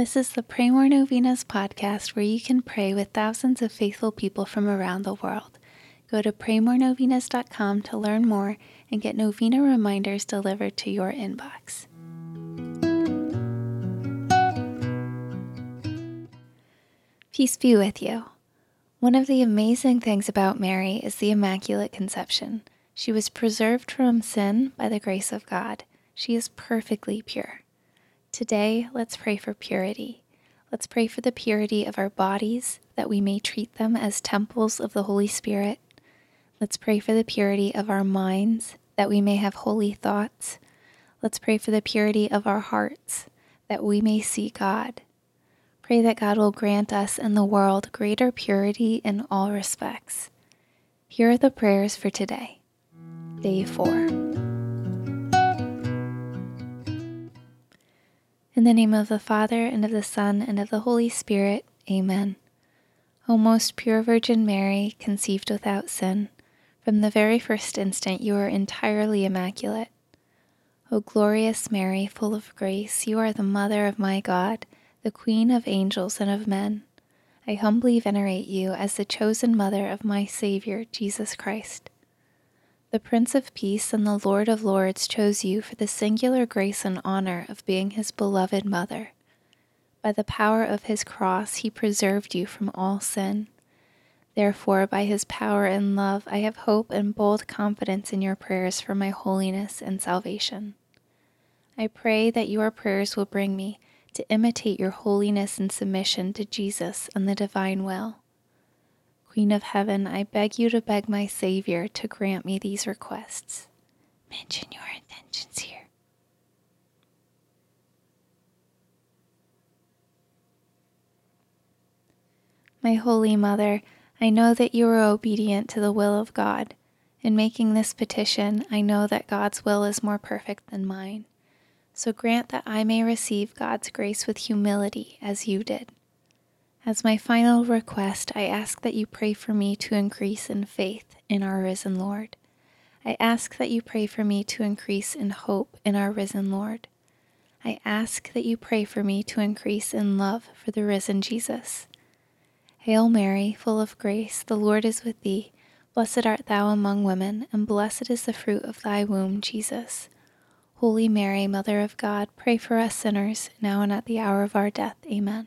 This is the Pray More Novenas podcast where you can pray with thousands of faithful people from around the world. Go to praymorenovenas.com to learn more and get novena reminders delivered to your inbox. Peace be with you. One of the amazing things about Mary is the Immaculate Conception. She was preserved from sin by the grace of God. She is perfectly pure. Today, let's pray for purity. Let's pray for the purity of our bodies, that we may treat them as temples of the Holy Spirit. Let's pray for the purity of our minds, that we may have holy thoughts. Let's pray for the purity of our hearts, that we may see God. Pray that God will grant us and the world greater purity in all respects. Here are the prayers for today, day four. In the name of the Father, and of the Son, and of the Holy Spirit, Amen. O most pure Virgin Mary, conceived without sin, from the very first instant you are entirely immaculate. O glorious Mary, full of grace, you are the Mother of my God the Queen of angels and of men. I humbly venerate you as the chosen mother of my Savior, Jesus Christ. The Prince of Peace and the Lord of Lords chose you for the singular grace and honor of being his beloved mother. By the power of his cross, he preserved you from all sin. Therefore, by his power and love, I have hope and bold confidence in your prayers for my holiness and salvation. I pray that your prayers will bring me to imitate your holiness and submission to Jesus and the divine will. Queen of Heaven, I beg you to beg my Savior to grant me these requests. Mention your intentions here. My Holy Mother, I know that you are obedient to the will of God. In making this petition, I know that God's will is more perfect than mine so grant that I may receive God's grace with humility as you did. As my final request, I ask that you pray for me to increase in faith in our risen Lord. I ask that you pray for me to increase in hope in our risen Lord. I ask that you pray for me to increase in love for the risen Jesus. Hail Mary, full of grace, the Lord is with thee. Blessed art thou among women, and blessed is the fruit of thy womb, Jesus. Holy Mary, Mother of God, pray for us sinners, now and at the hour of our death. Amen.